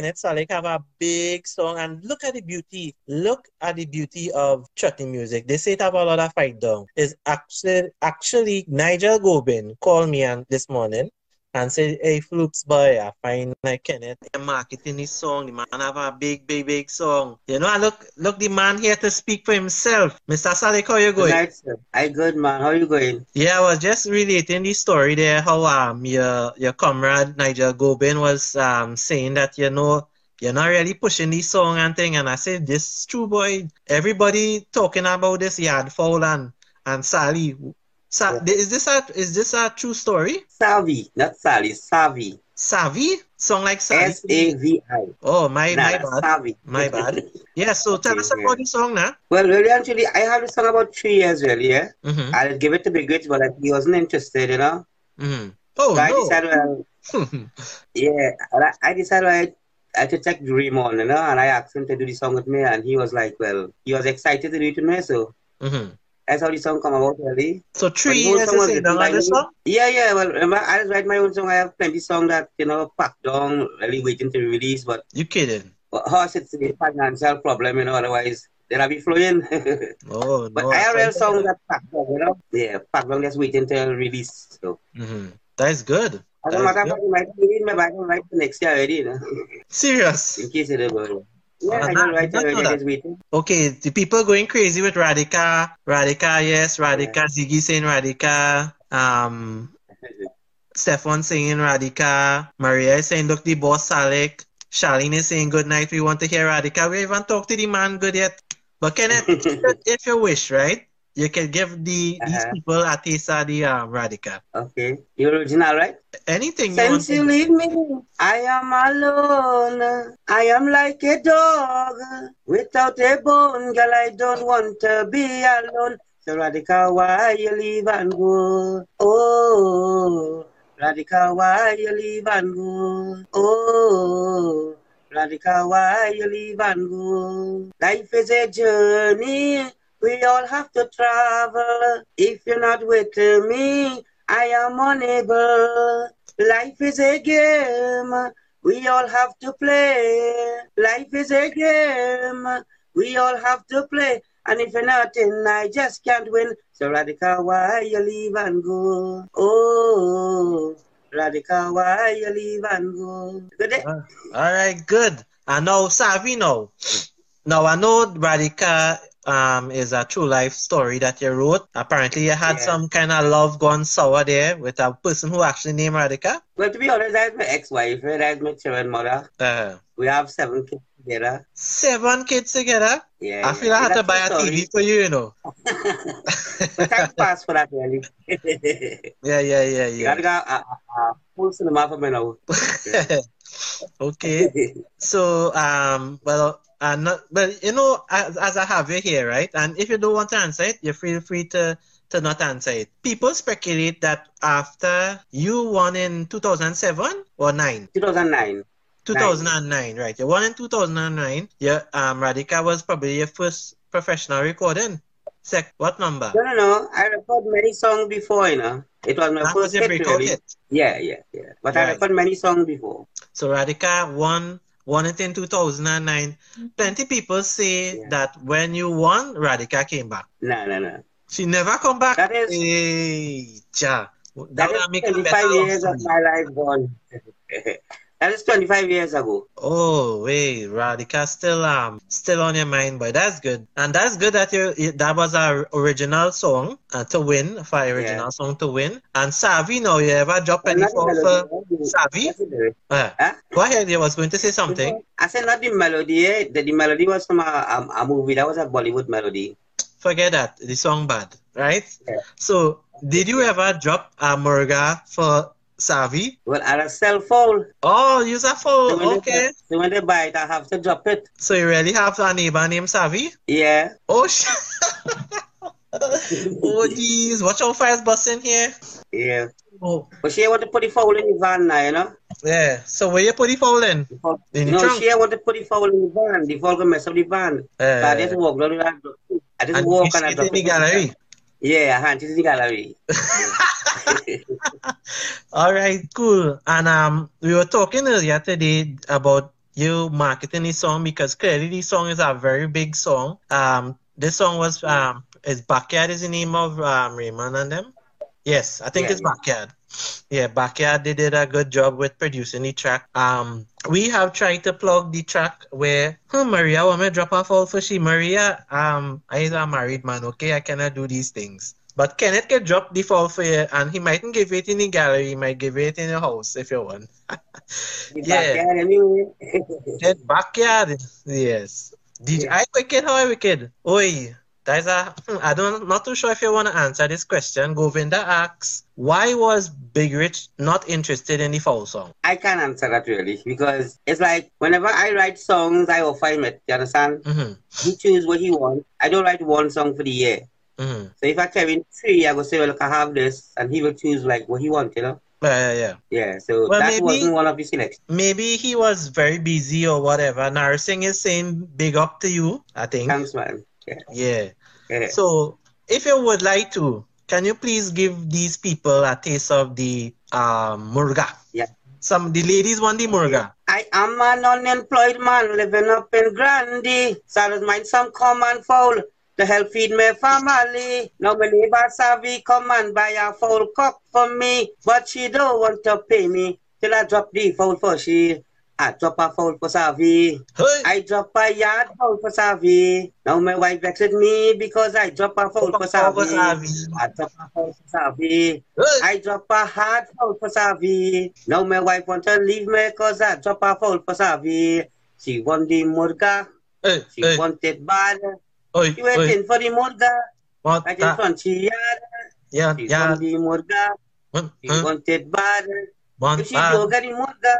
Kenneth Salick have a big song and look at the beauty. Look at the beauty of chutney music. They say it have a lot of fight down. Is actually actually Nigel Gobin called me and this morning and say, hey, Floops boy, I find like Kenneth marketing this song. The man have a big, big, big song. You know, I look, look, the man here to speak for himself. Mr. Salick, how you going? Good night, I good, man. How you going? Yeah, I was just relating the story there, how um your your comrade Nigel Gobin was um saying that, you know, you're not really pushing this song and thing. And I said, this true boy. Everybody talking about this yard fowl and, and Sally. Sa- yeah. Is this a is this a true story? Savi, not Sally, Savi. Savi? Song like Savi? S A V I. Oh, my, nah, my bad. Savi. My bad. Yeah, so tell us about the song now. Well, really, actually, I had the song about three years, really, yeah. Mm-hmm. I'll give it to Big Rich, but he wasn't interested, you know. Mm-hmm. Oh, so I no. decided, well, yeah, I, I decided I, I had to check Dream on, you know, and I asked him to do the song with me, and he was like, well, he was excited to do it with me, so mm-hmm. That's how the song come about, really. So three years is on by the song? Yeah, yeah. Well, remember, I just write my own song. I have plenty song that you know packed down, really waiting to release. But You kidding? But horse, it's a financial problem, you know. Otherwise, they'll be flowing. Oh, but no. I have real song that packed down, you know. Yeah, packed down, just waiting to release. So Mm-hmm. That's good. as a matter of fact, you might be in my right next year already, you know. Serious. in case it ever. Yeah, I nah, can write I didn't know that. Okay, the people going crazy with Radhika. Radhika, yes. Radhika, Ziggy saying Radhika. Um, Stefan saying Radhika. Maria is saying, look, the boss Salick. Charlene is saying, good night. We want to hear Radhika. We haven't talked to the man good yet. But Kenneth, if you wish, right? You can give the these Uh-huh. people a taste of the um, Radhika. Okay, the original, right? Anything you Since you to leave me, I am alone. I am like a dog without a bone. Girl, I don't want to be alone. So Radhika, why you leave and go? Oh, Radhika, why you leave and go? Oh, Radhika, why you leave and go? Life is a journey. We all have to travel. If you're not with me, I am unable. Life is a game. We all have to play. Life is a game. We all have to play. And if you're not in, I just can't win. So Radhika, why you leave and go? Oh, Radhika, why you leave and go? Good day. All right, good. I know Savi now. I know Radhika um is a true life story that you wrote. Apparently you had Yeah. some kind of love gone sour there with a person who actually named Radhika. Well, to be honest, that's my ex-wife. That's my children mother. Uh, We have seven kids together. seven kids together. Yeah. I feel I had to buy a story. TV for you, you know. but thanks for that, really. Yeah, yeah, yeah, You yeah. gotta go a, a, a full cinema for me now. okay. So um well uh, not, but you know as, as I have you here, right? And if you don't want to answer it, you feel free to to not answer it. People speculate that after you won in 2007 or 9? 2009. 2009, right? You won in 2009. Yeah, um, Radhika was probably your first professional recording. Sec, what number? No, no, no. I recorded many songs before, you know. It was my That first was hit, really. hit. Yeah, yeah, yeah. But I Right. recorded many songs before. So Radhika won won it in 2009. Plenty people say Yeah. that when you won, Radhika came back. No, no, no. She never come back. That is- Hey, ja. That That is make 25 years of story. my life gone. that is 25 years ago. Oh wait, Radhika still um still on your mind, but that's good, and that's good that you you- that was our original song uh, to win for our original song to win. And Savi, now you ever drop any Not the for, eh? Savi? Yes, it is. Uh, Huh? go ahead. You was going to say something. I said not the melody. Eh? The, the melody was from a, a, a movie. That was a Bollywood melody. Forget that. The song bad, right? Yeah. So, did you ever drop a murga for Savi? Well, I a cell phone. Oh, use a phone. when, Okay. they, so when they buy it, I have to drop it. So you really have a neighbor named Savi? Yeah. Oh shit. oh jeez. Watch out fires busting here. Yeah. Oh. But she want to put the fowl in the van now, you know? Yeah. So where you put the fowl in? The In no, trunk? she want to put the fowl in the van. The fowl can mess up the van. so I just Uh, walk. I just and walk and I drop in the gallery. Yeah, I it in the gallery. All right, cool. And um, we were talking earlier today about you marketing the song because clearly the song is a very big song. Um, this song was um, is Backyard is the name of um, Raymond and them. Yes, I think Yeah, it's yeah. Backyard. Yeah, Backyard they did a good job with producing the track. Um, we have tried to plug the track where huh, Maria want me drop off all for she Maria. Um, I is a married man, okay? I cannot do these things. But Kenneth can drop the fall for you, and he mightn't give it in the gallery. He might give it in the house if you want. Yeah. backyard anyway. That backyard, yes. Did Yeah. I wicked? How I wicked? Oi, that's a. hmm, I don't. Not too sure if you want to answer this question. Govinda asks, why was Big Rich not interested in the fall song? I can't answer that really because it's like whenever I write songs, I offer him it. You understand? Mm-hmm. He choose what he wants. I don't write one song for the year. Mm-hmm. So if I him three, I will say, well, look, I have this, and he will choose like what he wants, you know? Yeah, yeah. So Well, that maybe- wasn't one of selections. Maybe he was very busy or whatever. Narsing is saying big up to you. I think. Thanks, man. Yeah. Yeah. yeah. So, if you would like to, can you please give these people a taste of the um, murga? Yeah. Some the ladies want the murga. I am an unemployed man living up in Grandy. So I mind some common fowl to help feed my family. Now my neighbor Savi come and buy a full cock for me, but she don't want to pay me till I drop the fowl for she. I drop a fowl for Savi. Hey. I drop a yard fowl for Savi. Now my wife vexed me because I drop a fowl for Savi. I drop a fowl for Savi. Hey. I drop a hard fowl for Savi. Now my wife want to leave me cause I drop a fowl for Savi. She want the murga. Hey. She Hey. want it bad. Oi, She oi. waiting for the murga. What? In that? front she yard. Yeah, yeah. want the murga. Hm, hm. One, She huh? want it bad. one, If she bad. don't get the murga,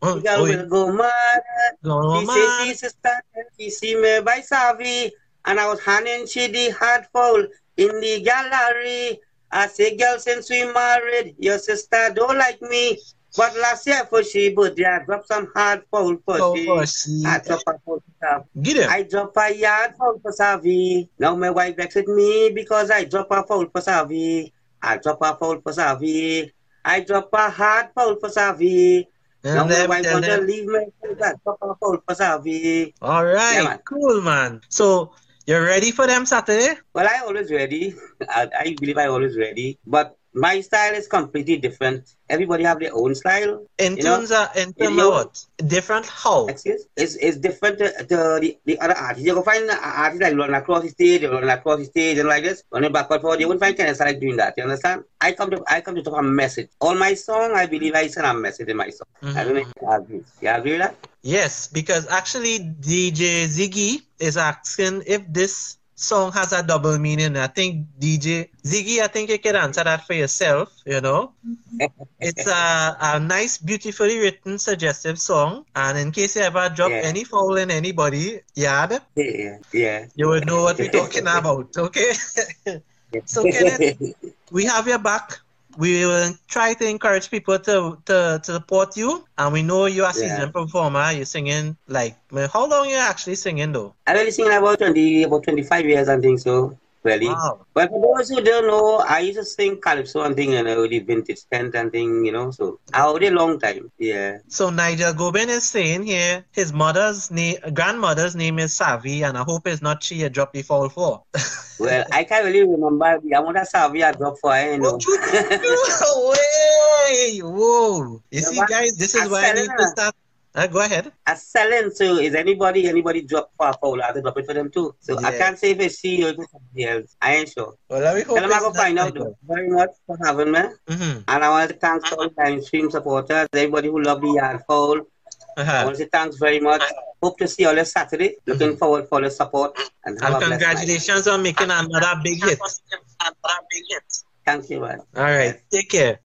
One, hm, the girl oi. will go mad. Go She man. say she sister, she see me by Savi. And I was handing she the hard fowl in the gallery. I say, girl, since we married, your sister don't like me. But last year for she, but yeah, drop some hard fowl for she. for she. I drop a fowl for. Get him. I drop a yard fowl for Savi. Now my wife vexed me because I drop a fowl for Savi. I drop a fowl for Savi. I drop a hard fowl for Savi. Now And my wife want to leave me because I drop a fowl for Savi. All right, Yeah, man. cool, man. So you're ready for them Saturday? Well, I always ready. I, I believe I always ready. But my style is completely different. Everybody have their own style. In You know, terms of in terms of what? Different how? Excuse? It's, it's different uh, to, to the, the other artists. You can find uh, an artist like running across the stage, running across the stage and like this, running backward forward. You won't find Kenneth like doing that. You understand? I come to I come to talk a message. All my song, I believe I send a message in my song. I don't know if you agree. You agree with that? Yes, because actually DJ Ziggy is asking if this song has a double meaning. I think DJ Ziggy, I think you can answer that for yourself, you know. It's a, a nice, beautifully written, suggestive song. And in case you ever drop Yeah. any fowl in anybody yard, Yeah, yeah. you would know what we're talking about, okay? So, Kenneth, we have your back. We will try to encourage people to, to, to support you. And we know you're a Yeah. seasoned performer. You're singing like, how long you actually singing though? I really sing about 20, about 25 years I think so. Really. Wow. But for those who don't know, I used to sing calypso and thing, and know, the vintage tent and thing, you know. So ah, I hold a long time. Yeah. So Nigel Gobin is saying here his mother's name, grandmother's name is Savi, and I hope it's not she you dropped the fall for. Well, I can't really remember the amount of salary I dropped for her, you know. Whoa! You see, guys, this is I why I need to start. Uh, go ahead. I selling, so is anybody anybody drop for a fowl? I drop it for them too. So I can't say if it's she or somebody else. I ain't sure. Well, let me hope Tell them I go find out though. Very much for having me. Mhm. And I want to thank all the time stream supporters, everybody who love the yard fowl. I Uh-huh. want to say thanks very much. Hope to see you all this Saturday. Looking forward for the support and have And a blessed night. congratulations on making another big hit. Thank you, man. All right, take care.